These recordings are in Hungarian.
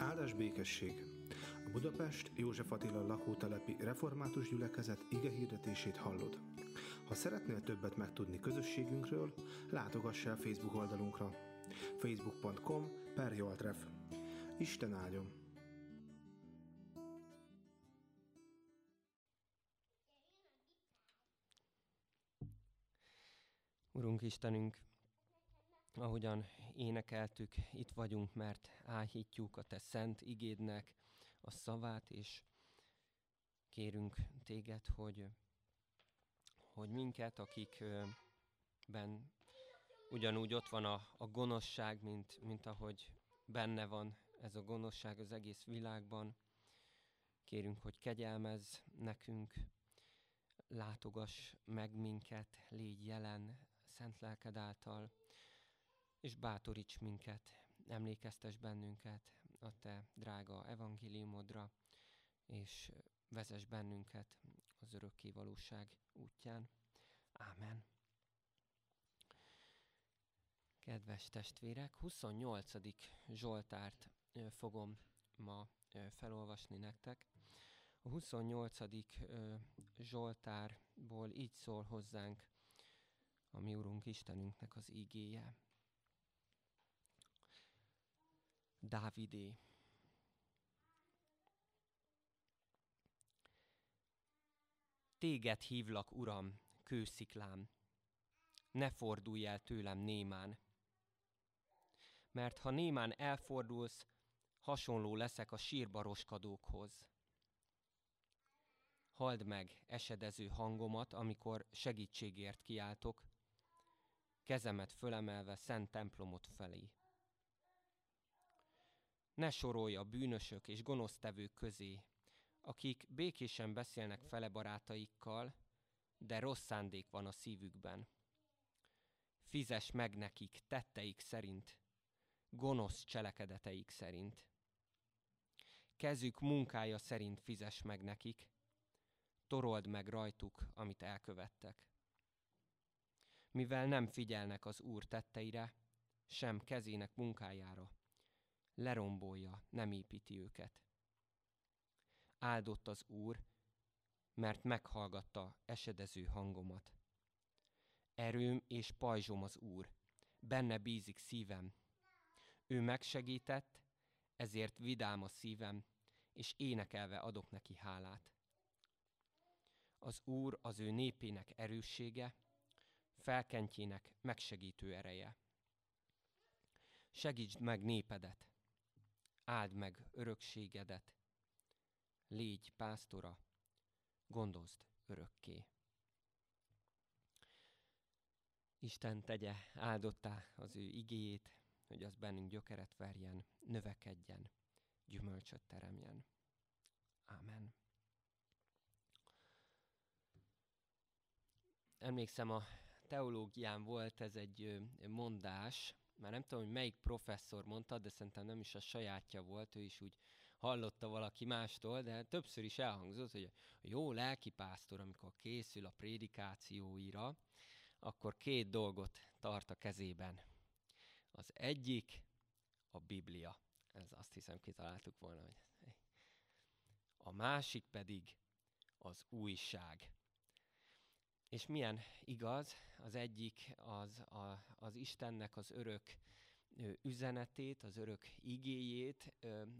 Áldás békesség! A Budapest József Attila lakótelepi református gyülekezet ige hirdetését hallod. Ha szeretnél többet megtudni közösségünkről, látogass el Facebook oldalunkra facebook.com per Joltref. Isten áldjon! Urunk Istenünk, ahogyan énekeltük, itt vagyunk, mert áhítjuk a Te szent igédnek a szavát, és kérünk Téged, hogy, hogy minket, akikben ugyanúgy ott van a, a gonoszság, mint, mint ahogy benne van ez a gonoszság az egész világban, kérünk, hogy kegyelmez nekünk, látogass meg minket, légy jelen szent lelked által, és bátoríts minket, emlékeztes bennünket a Te drága evangéliumodra, és vezess bennünket az örökké valóság útján. Ámen. Kedves testvérek, 28. Zsoltárt fogom ma felolvasni nektek. A 28. Zsoltárból így szól hozzánk a mi Urunk Istenünknek az ígéje. Dávidé. Téged hívlak, Uram, kősziklám, ne fordulj el tőlem némán. Mert ha némán elfordulsz, hasonló leszek a sírbaroskadókhoz. Hald meg esedező hangomat, amikor segítségért kiáltok, kezemet fölemelve szent templomot felé ne sorolj a bűnösök és gonosztevők közé, akik békésen beszélnek fele barátaikkal, de rossz szándék van a szívükben. Fizes meg nekik tetteik szerint, gonosz cselekedeteik szerint. Kezük munkája szerint fizes meg nekik, torold meg rajtuk, amit elkövettek. Mivel nem figyelnek az Úr tetteire, sem kezének munkájára, lerombolja, nem építi őket. Áldott az Úr, mert meghallgatta esedező hangomat. Erőm és pajzsom az Úr, benne bízik szívem. Ő megsegített, ezért vidám a szívem, és énekelve adok neki hálát. Az Úr az ő népének erőssége, felkentjének megsegítő ereje. Segítsd meg népedet, áld meg örökségedet, légy pásztora, gondozd örökké. Isten tegye áldottá az ő igéjét, hogy az bennünk gyökeret verjen, növekedjen, gyümölcsöt teremjen. Ámen. Emlékszem, a teológián volt ez egy mondás, már nem tudom, hogy melyik professzor mondta, de szerintem nem is a sajátja volt, ő is úgy hallotta valaki mástól, de többször is elhangzott, hogy a jó lelkipásztor, amikor készül a prédikációira, akkor két dolgot tart a kezében. Az egyik a Biblia. Ez azt hiszem kitaláltuk volna, hogy a másik pedig az újság. És milyen igaz, az egyik az, a, az Istennek az örök üzenetét, az örök igéjét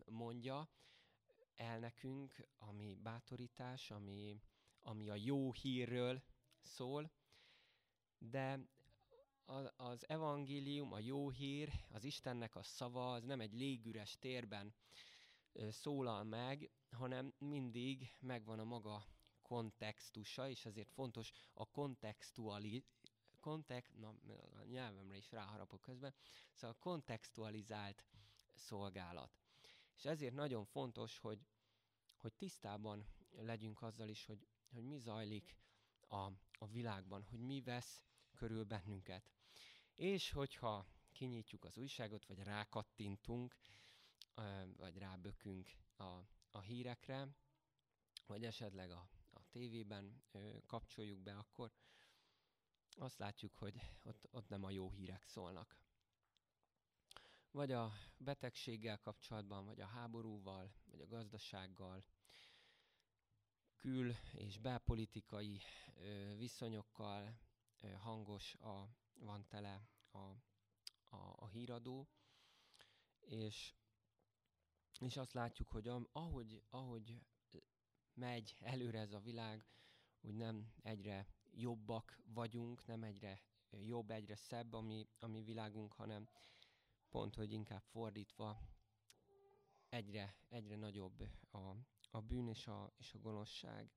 mondja el nekünk, ami bátorítás, ami, ami a jó hírről szól, de az evangélium, a jó hír, az Istennek a szava, az nem egy légüres térben szólal meg, hanem mindig megvan a maga kontextusa, és ezért fontos a kontextuali, kontek, na, a nyelvemre is ráharapok közben, szóval a kontextualizált szolgálat. És ezért nagyon fontos, hogy, hogy tisztában legyünk azzal is, hogy, hogy mi zajlik a, a világban, hogy mi vesz körül bennünket. És hogyha kinyitjuk az újságot, vagy rákattintunk, vagy rábökünk a, a hírekre, vagy esetleg a, tévében kapcsoljuk be, akkor azt látjuk, hogy ott, ott nem a jó hírek szólnak. vagy a betegséggel kapcsolatban, vagy a háborúval, vagy a gazdasággal, kül- és belpolitikai ö, viszonyokkal ö, hangos a, van tele a, a, a híradó, és, és azt látjuk, hogy a, ahogy, ahogy megy előre ez a világ, úgy nem egyre jobbak vagyunk, nem egyre jobb, egyre szebb a mi, a mi világunk, hanem pont, hogy inkább fordítva egyre, egyre nagyobb a, a bűn és a, és a gonoszság.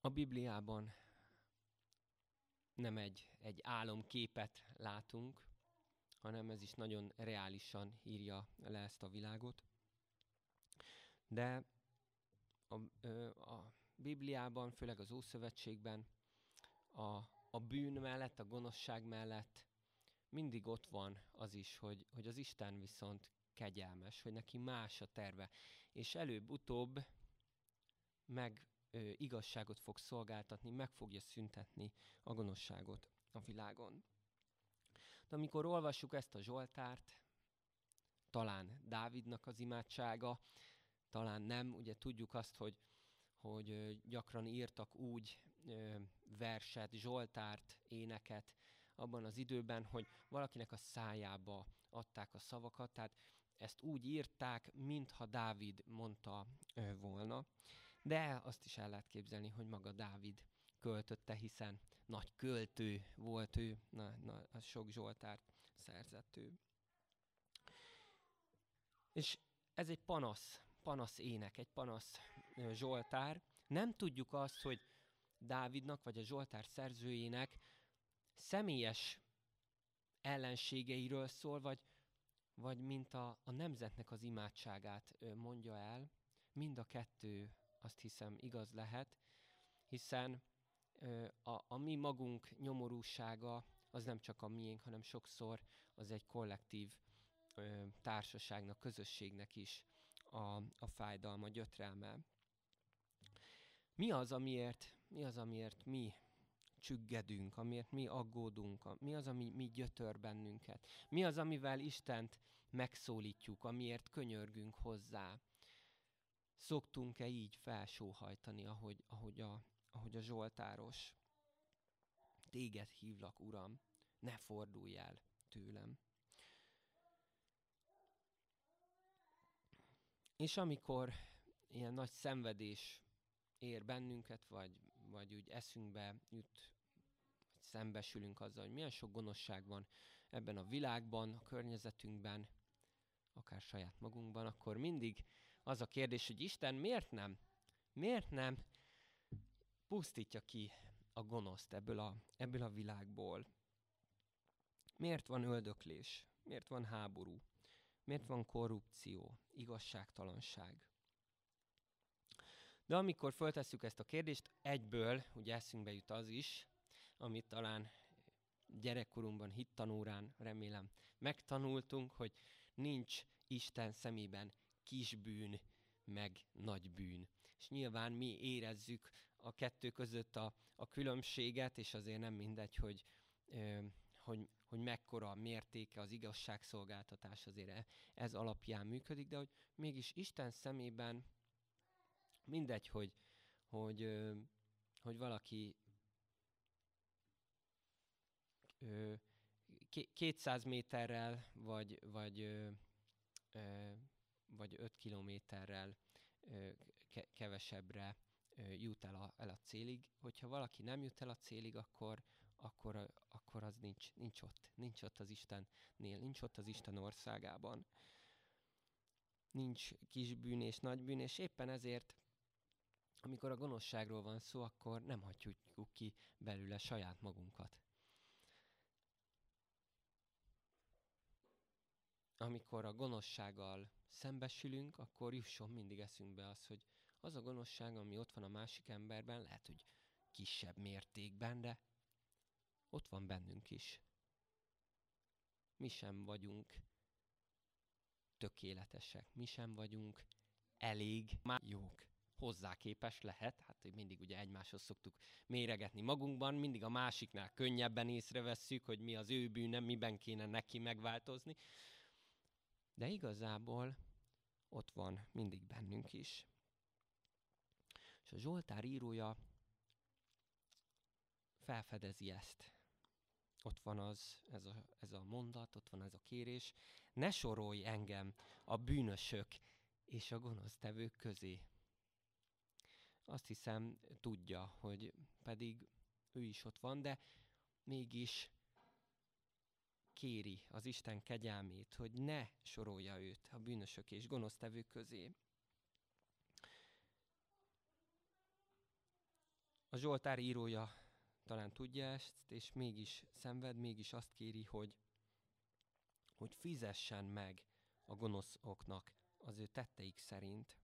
A Bibliában nem egy, egy álomképet látunk, hanem ez is nagyon reálisan írja le ezt a világot. De a, a Bibliában, főleg az Ószövetségben a, a bűn mellett, a gonoszság mellett mindig ott van az is, hogy, hogy az Isten viszont kegyelmes, hogy neki más a terve, és előbb-utóbb meg ö, igazságot fog szolgáltatni, meg fogja szüntetni a gonoszságot a világon. De amikor olvassuk ezt a Zsoltárt, talán Dávidnak az imádsága, talán nem, ugye tudjuk azt, hogy, hogy gyakran írtak úgy verset, Zsoltárt, éneket abban az időben, hogy valakinek a szájába adták a szavakat, tehát ezt úgy írták, mintha Dávid mondta volna. De azt is el lehet képzelni, hogy maga Dávid költötte, hiszen nagy költő volt ő, na, na, az sok Zsoltárt szerzett ő. És ez egy panasz, panasz ének, egy panasz Zsoltár. Nem tudjuk azt, hogy Dávidnak, vagy a Zsoltár szerzőjének személyes ellenségeiről szól, vagy, vagy mint a, a nemzetnek az imádságát mondja el. Mind a kettő azt hiszem igaz lehet, hiszen a, a mi magunk nyomorúsága az nem csak a miénk, hanem sokszor az egy kollektív ö, társaságnak, közösségnek is a, a fájdalma, gyötrelme. Mi az, amiért, mi az, amiért mi csüggedünk, amiért mi aggódunk, mi az, ami mi gyötör bennünket, mi az, amivel Istent megszólítjuk, amiért könyörgünk hozzá. Szoktunk-e így felsóhajtani, ahogy, ahogy, a, ahogy a Zsoltáros? Téged hívlak, Uram, ne fordulj el tőlem. És amikor ilyen nagy szenvedés ér bennünket, vagy, vagy úgy eszünkbe jut, vagy szembesülünk azzal, hogy milyen sok gonoszság van ebben a világban, a környezetünkben, akár saját magunkban, akkor mindig az a kérdés, hogy Isten miért nem, miért nem pusztítja ki a gonoszt ebből a, ebből a világból. Miért van öldöklés? Miért van háború? Miért van korrupció, igazságtalanság? De amikor föltesszük ezt a kérdést, egyből ugye eszünkbe jut az is, amit talán gyerekkorunkban hittanórán remélem megtanultunk, hogy nincs Isten szemében kis bűn, meg nagy bűn. És nyilván mi érezzük a kettő között a, a különbséget, és azért nem mindegy, hogy, hogy, hogy mekkora a mértéke az igazságszolgáltatás azért e, ez alapján működik, de hogy mégis Isten szemében mindegy, hogy, hogy, hogy valaki ö, 200 méterrel, vagy, vagy, vagy 5 kilométerrel kevesebbre jut el a, el a célig. Hogyha valaki nem jut el a célig, akkor, akkor, akkor az nincs, nincs ott. Nincs ott az Istennél, nincs ott az Isten országában. Nincs kis bűn és nagy bűn, és éppen ezért, amikor a gonoszságról van szó, akkor nem hagyjuk ki belőle saját magunkat. Amikor a gonoszsággal szembesülünk, akkor jusson mindig eszünkbe az, hogy az a gonoszság, ami ott van a másik emberben, lehet, hogy kisebb mértékben, de ott van bennünk is. Mi sem vagyunk tökéletesek, mi sem vagyunk elég már jók. hozzá képes lehet, hát mindig ugye egymáshoz szoktuk méregetni magunkban, mindig a másiknál könnyebben észrevesszük, hogy mi az ő bűne, miben kéne neki megváltozni, de igazából ott van mindig bennünk is. És a Zsoltár írója felfedezi ezt. Ott van az, ez a, ez a mondat, ott van ez a kérés. Ne sorolj engem a bűnösök és a gonosztevők közé. Azt hiszem, tudja, hogy pedig ő is ott van, de mégis kéri az Isten kegyelmét, hogy ne sorolja őt a bűnösök és gonosztevők közé. A Zsoltár írója talán tudja ezt, és mégis szenved, mégis azt kéri, hogy, hogy fizessen meg a gonoszoknak az ő tetteik szerint.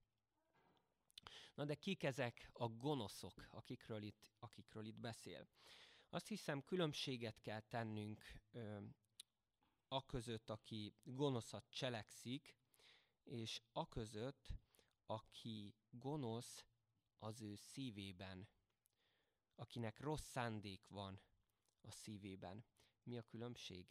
Na de kik ezek a gonoszok, akikről itt, akikről itt beszél? Azt hiszem, különbséget kell tennünk ö, a között, aki gonoszat cselekszik, és a között, aki gonosz az ő szívében, akinek rossz szándék van a szívében. Mi a különbség?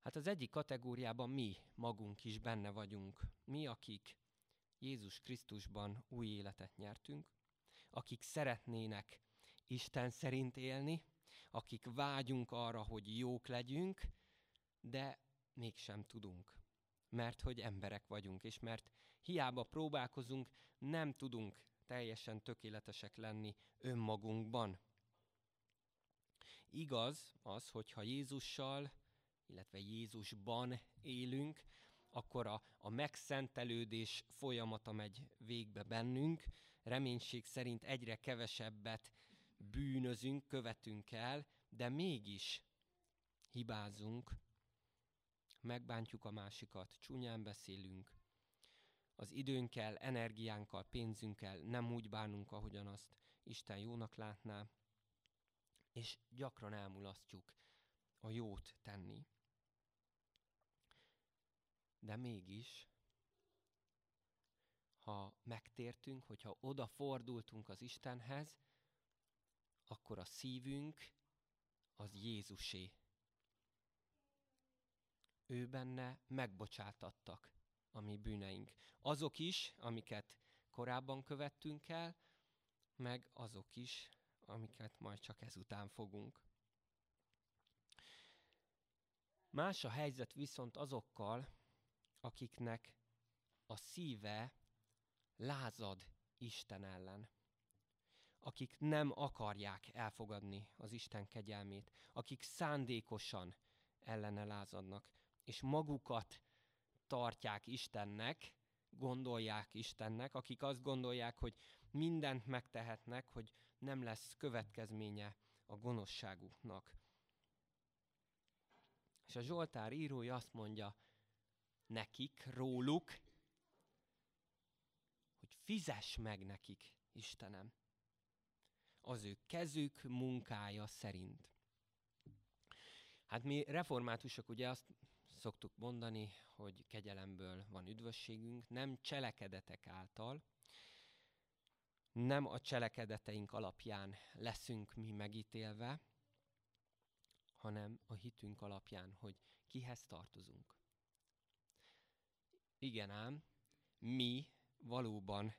Hát az egyik kategóriában mi magunk is benne vagyunk. Mi, akik Jézus Krisztusban új életet nyertünk, akik szeretnének Isten szerint élni, akik vágyunk arra, hogy jók legyünk, de mégsem tudunk. Mert hogy emberek vagyunk, és mert hiába próbálkozunk, nem tudunk teljesen tökéletesek lenni önmagunkban. Igaz az, hogyha Jézussal, illetve Jézusban élünk, akkor a, a megszentelődés folyamata megy végbe bennünk, reménység szerint egyre kevesebbet bűnözünk, követünk el, de mégis hibázunk, megbántjuk a másikat, csúnyán beszélünk, az időnkkel, energiánkkal, pénzünkkel nem úgy bánunk, ahogyan azt Isten jónak látná, és gyakran elmulasztjuk a jót tenni. De mégis, ha megtértünk, hogyha odafordultunk az Istenhez, akkor a szívünk az Jézusé. Ő benne megbocsátattak a mi bűneink. Azok is, amiket korábban követtünk el, meg azok is, amiket majd csak ezután fogunk. Más a helyzet viszont azokkal, akiknek a szíve lázad Isten ellen akik nem akarják elfogadni az Isten kegyelmét, akik szándékosan ellene lázadnak, és magukat tartják Istennek, gondolják Istennek, akik azt gondolják, hogy mindent megtehetnek, hogy nem lesz következménye a gonoszságuknak. És a Zsoltár írója azt mondja nekik, róluk, hogy fizess meg nekik, Istenem az ő kezük munkája szerint. Hát mi reformátusok ugye azt szoktuk mondani, hogy kegyelemből van üdvösségünk, nem cselekedetek által, nem a cselekedeteink alapján leszünk mi megítélve, hanem a hitünk alapján, hogy kihez tartozunk. Igen ám, mi valóban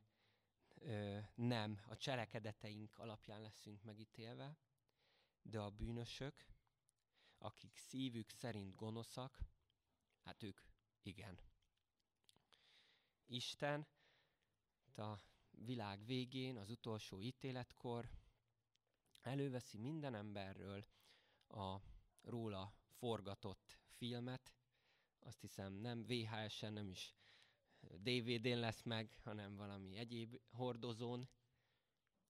nem a cselekedeteink alapján leszünk megítélve, de a bűnösök, akik szívük szerint gonoszak, hát ők igen. Isten a világ végén, az utolsó ítéletkor előveszi minden emberről a róla forgatott filmet, azt hiszem nem VHS-en, nem is DVD-n lesz meg, hanem valami egyéb hordozón,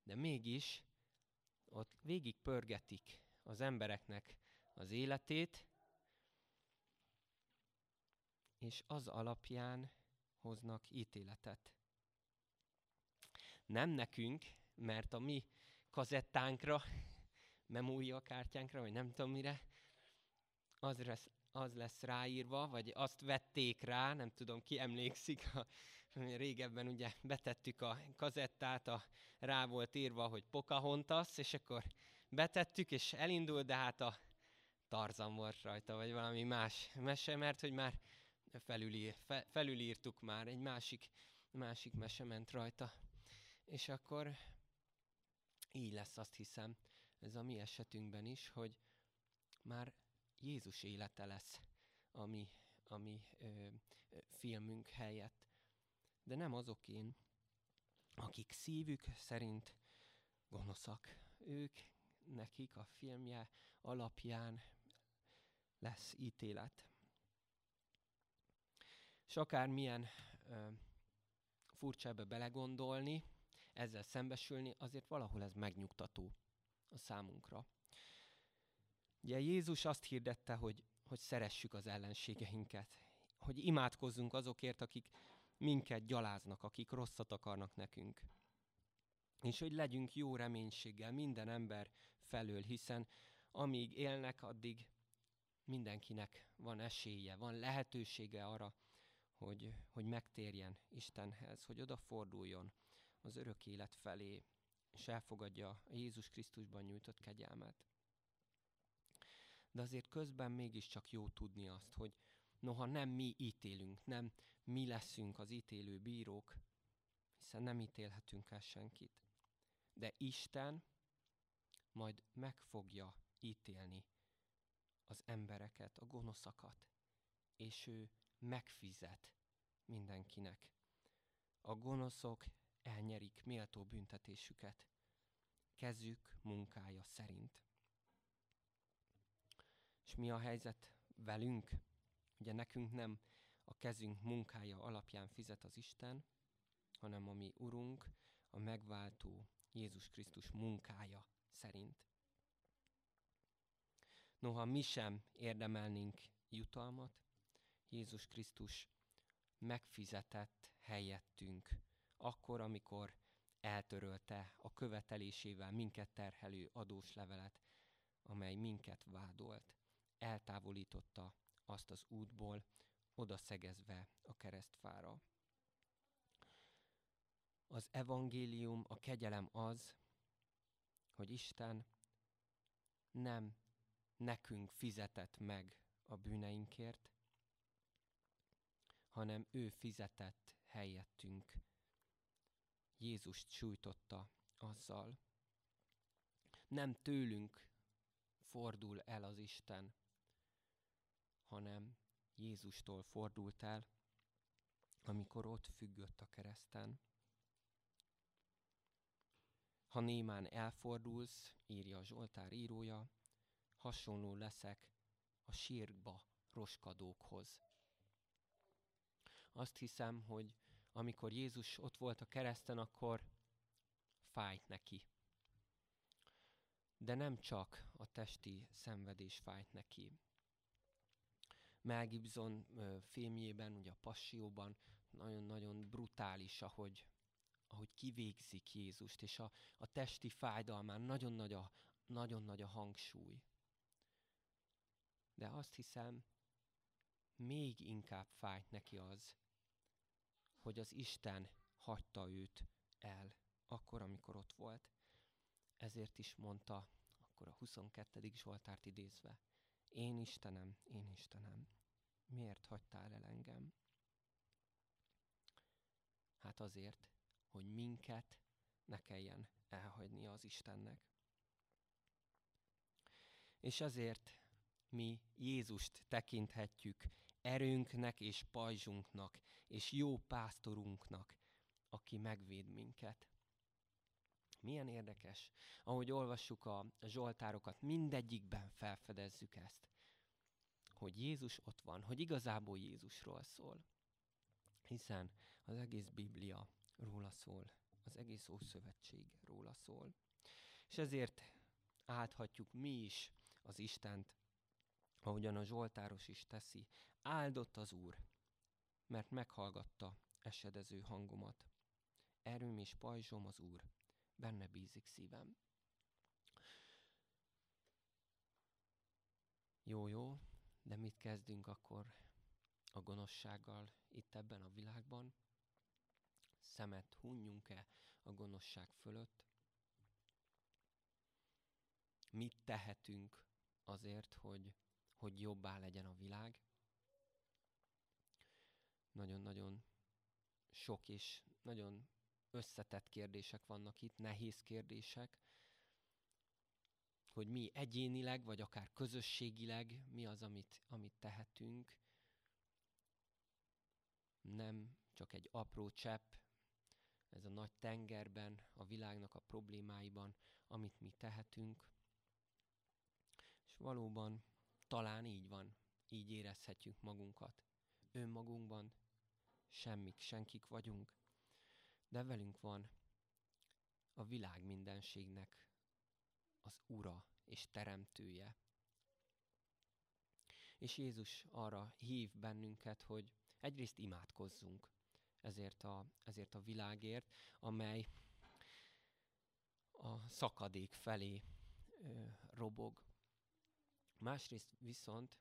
de mégis ott végig pörgetik az embereknek az életét, és az alapján hoznak ítéletet. Nem nekünk, mert a mi kazettánkra, memóriakártyánkra, vagy nem tudom mire, az lesz, az lesz ráírva, vagy azt vették rá, nem tudom, ki emlékszik, a, régebben ugye betettük a kazettát, a, rá volt írva, hogy Pocahontas, és akkor betettük, és elindult, de hát a Tarzan volt rajta, vagy valami más mese, mert hogy már felülír, fe, felülírtuk már, egy másik, másik mese ment rajta. És akkor így lesz, azt hiszem, ez a mi esetünkben is, hogy már Jézus élete lesz a mi, a mi ö, filmünk helyett. De nem azok én, akik szívük szerint gonoszak. Ők, nekik a filmje alapján lesz ítélet. És akármilyen ö, furcsa ebbe belegondolni, ezzel szembesülni, azért valahol ez megnyugtató a számunkra. Ugye Jézus azt hirdette, hogy, hogy szeressük az ellenségeinket, hogy imádkozzunk azokért, akik minket gyaláznak, akik rosszat akarnak nekünk. És hogy legyünk jó reménységgel minden ember felől, hiszen amíg élnek, addig mindenkinek van esélye, van lehetősége arra, hogy, hogy megtérjen Istenhez, hogy odaforduljon az örök élet felé, és elfogadja Jézus Krisztusban nyújtott kegyelmet. De azért közben mégiscsak jó tudni azt, hogy noha nem mi ítélünk, nem mi leszünk az ítélő bírók, hiszen nem ítélhetünk el senkit. De Isten majd meg fogja ítélni az embereket, a gonoszakat, és ő megfizet mindenkinek. A gonoszok elnyerik méltó büntetésüket, kezük munkája szerint. És mi a helyzet velünk? Ugye nekünk nem a kezünk munkája alapján fizet az Isten, hanem a mi Urunk, a megváltó Jézus Krisztus munkája szerint. Noha mi sem érdemelnénk jutalmat, Jézus Krisztus megfizetett helyettünk, akkor, amikor eltörölte a követelésével minket terhelő adós amely minket vádolt, eltávolította azt az útból, oda szegezve a keresztfára. Az evangélium, a kegyelem az, hogy Isten nem nekünk fizetett meg a bűneinkért, hanem ő fizetett helyettünk. Jézust sújtotta azzal. Nem tőlünk fordul el az Isten, hanem Jézustól fordult el, amikor ott függött a kereszten. Ha némán elfordulsz, írja a Zsoltár írója, hasonló leszek a sírba roskadókhoz. Azt hiszem, hogy amikor Jézus ott volt a kereszten, akkor fájt neki. De nem csak a testi szenvedés fájt neki. Mel Gibson filmjében, ugye a Passióban nagyon-nagyon brutális, ahogy, ahogy kivégzik Jézust, és a, a testi fájdalmán nagyon nagy a, nagyon nagy a hangsúly. De azt hiszem, még inkább fájt neki az, hogy az Isten hagyta őt el, akkor, amikor ott volt. Ezért is mondta, akkor a 22. Zsoltárt idézve, én Istenem, én Istenem, miért hagytál el engem? Hát azért, hogy minket ne kelljen elhagynia az Istennek. És ezért mi Jézust tekinthetjük erőnknek és pajzsunknak, és jó pásztorunknak, aki megvéd minket. Milyen érdekes, ahogy olvassuk a Zsoltárokat, mindegyikben felfedezzük ezt, hogy Jézus ott van, hogy igazából Jézusról szól. Hiszen az egész Biblia róla szól, az egész Ószövetség róla szól. És ezért áldhatjuk mi is az Istent, ahogyan a Zsoltáros is teszi, áldott az Úr, mert meghallgatta esedező hangomat. Erőm és pajzsom az Úr, benne bízik szívem. Jó, jó, De mit kezdünk akkor a gonoszsággal itt ebben a világban? Szemet hunjunk-e a gonoszság fölött? Mit tehetünk azért, hogy, hogy jobbá legyen a világ? Nagyon-nagyon sok és nagyon összetett kérdések vannak itt, nehéz kérdések, hogy mi egyénileg, vagy akár közösségileg, mi az, amit, amit tehetünk. Nem csak egy apró csepp, ez a nagy tengerben, a világnak a problémáiban, amit mi tehetünk. És valóban talán így van, így érezhetjük magunkat. Önmagunkban semmik, senkik vagyunk, de velünk van a világ mindenségnek az Ura és Teremtője. És Jézus arra hív bennünket, hogy egyrészt imádkozzunk ezért a, ezért a világért, amely a szakadék felé ö, robog. Másrészt viszont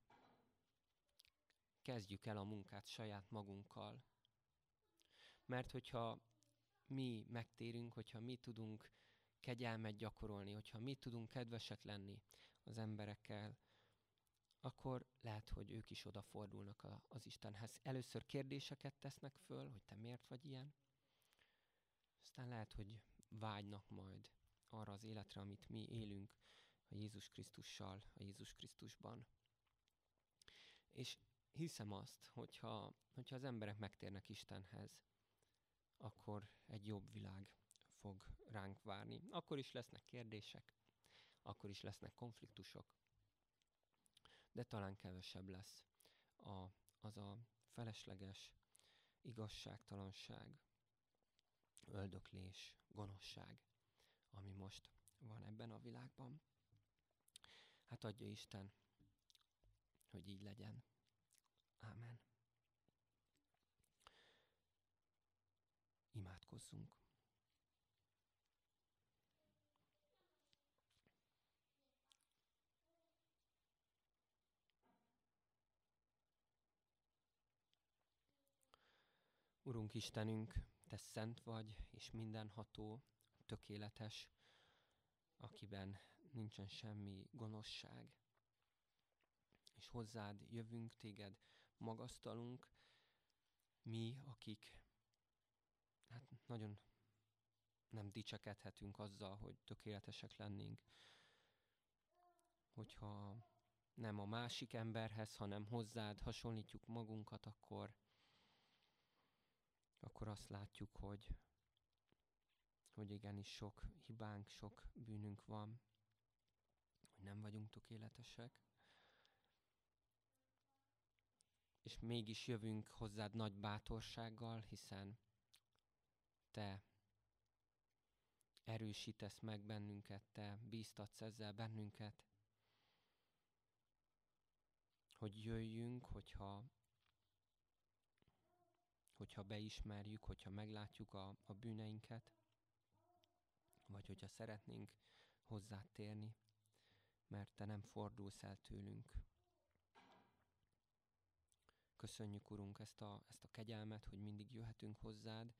kezdjük el a munkát saját magunkkal. Mert hogyha mi megtérünk, hogyha mi tudunk kegyelmet gyakorolni, hogyha mi tudunk kedvesek lenni az emberekkel, akkor lehet, hogy ők is odafordulnak a, az Istenhez. Először kérdéseket tesznek föl, hogy te miért vagy ilyen, aztán lehet, hogy vágynak majd arra az életre, amit mi élünk a Jézus Krisztussal, a Jézus Krisztusban. És hiszem azt, hogyha, hogyha az emberek megtérnek Istenhez, akkor egy jobb világ fog ránk várni. Akkor is lesznek kérdések, akkor is lesznek konfliktusok, de talán kevesebb lesz a, az a felesleges igazságtalanság, öldöklés, gonoszság, ami most van ebben a világban. Hát adja Isten, hogy így legyen. Ámen. Imádkozzunk. Urunk Istenünk, Te szent vagy, és mindenható, tökéletes, akiben nincsen semmi gonoszság. És hozzád jövünk, Téged magasztalunk, mi, akik nagyon nem dicsekedhetünk azzal, hogy tökéletesek lennénk, hogyha nem a másik emberhez, hanem hozzád hasonlítjuk magunkat, akkor akkor azt látjuk, hogy, hogy igenis sok hibánk, sok bűnünk van, hogy nem vagyunk tökéletesek. És mégis jövünk hozzád nagy bátorsággal, hiszen te erősítesz meg bennünket, te bíztatsz ezzel bennünket, hogy jöjjünk, hogyha hogyha beismerjük, hogyha meglátjuk a, a bűneinket, vagy hogyha szeretnénk hozzá térni, mert Te nem fordulsz el tőlünk. Köszönjük, Urunk, ezt a, ezt a kegyelmet, hogy mindig jöhetünk hozzád,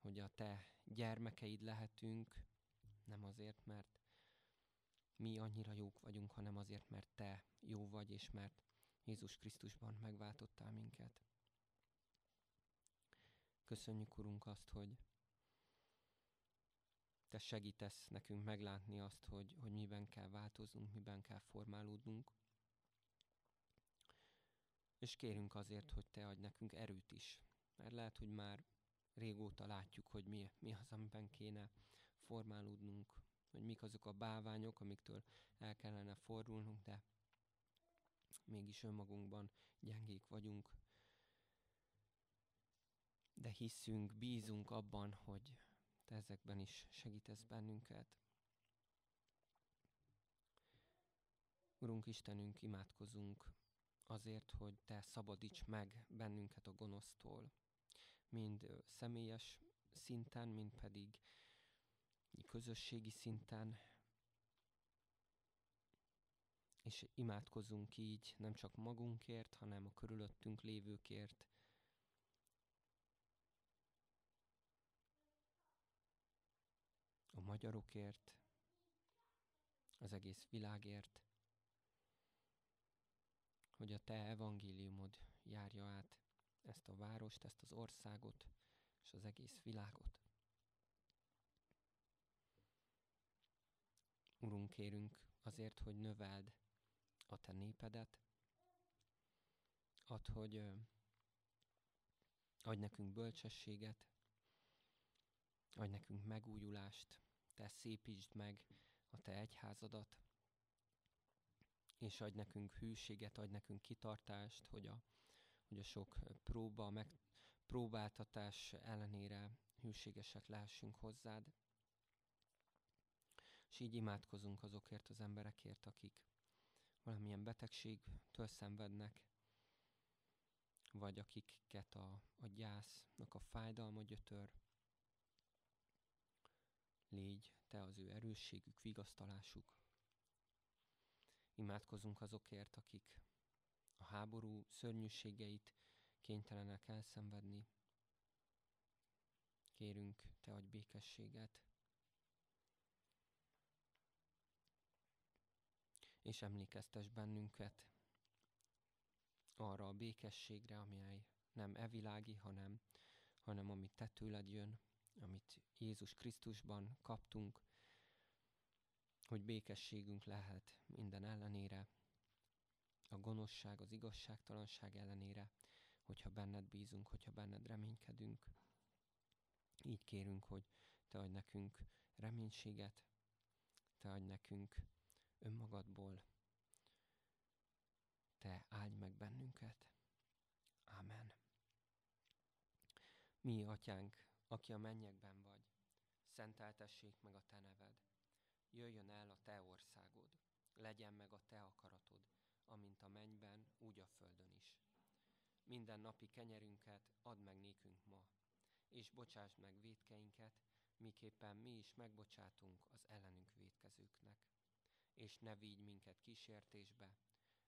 hogy a Te gyermekeid lehetünk, nem azért, mert mi annyira jók vagyunk, hanem azért, mert Te jó vagy, és mert Jézus Krisztusban megváltottál minket. Köszönjük, Urunk, azt, hogy Te segítesz nekünk meglátni azt, hogy, hogy miben kell változnunk, miben kell formálódnunk. És kérünk azért, hogy Te adj nekünk erőt is. Mert lehet, hogy már régóta látjuk, hogy mi, mi az, amiben kéne formálódnunk, hogy mik azok a báványok, amiktől el kellene fordulnunk, de mégis önmagunkban gyengék vagyunk, de hiszünk, bízunk abban, hogy Te ezekben is segítesz bennünket. Urunk Istenünk, imádkozunk azért, hogy Te szabadíts meg bennünket a gonosztól, mind személyes szinten, mind pedig közösségi szinten, és imádkozunk így nem csak magunkért, hanem a körülöttünk lévőkért, a magyarokért, az egész világért, hogy a Te evangéliumod járja át ezt a várost, ezt az országot, és az egész világot. Urunk, kérünk azért, hogy növeld a Te népedet, ad, hogy adj nekünk bölcsességet, adj nekünk megújulást, Te szépítsd meg a Te egyházadat, és adj nekünk hűséget, adj nekünk kitartást, hogy a, hogy a sok próba, meg próbáltatás ellenére hűségesek lehessünk hozzád. És így imádkozunk azokért az emberekért, akik valamilyen betegségtől szenvednek, vagy akiket a, a gyásznak a fájdalma gyötör. Légy te az ő erősségük, vigasztalásuk. Imádkozunk azokért, akik a háború szörnyűségeit kénytelenek elszenvedni. Kérünk, Te adj békességet. És emlékeztes bennünket arra a békességre, amely nem evilági, hanem, hanem amit Te tőled jön, amit Jézus Krisztusban kaptunk, hogy békességünk lehet minden ellenére, a gonoszság, az igazságtalanság ellenére, hogyha benned bízunk, hogyha benned reménykedünk. Így kérünk, hogy Te adj nekünk reménységet, Te adj nekünk önmagadból, Te áldj meg bennünket. Amen. Mi, Atyánk, aki a mennyekben vagy, szenteltessék meg a Te neved. Jöjjön el a Te országod, legyen meg a Te akaratod, amint a mennyben, úgy a földön is. Minden napi kenyerünket add meg nékünk ma, és bocsásd meg védkeinket, miképpen mi is megbocsátunk az ellenünk védkezőknek. És ne vigy minket kísértésbe,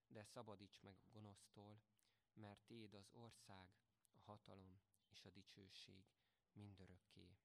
de szabadíts meg a gonosztól, mert Téd az ország, a hatalom és a dicsőség mindörökké.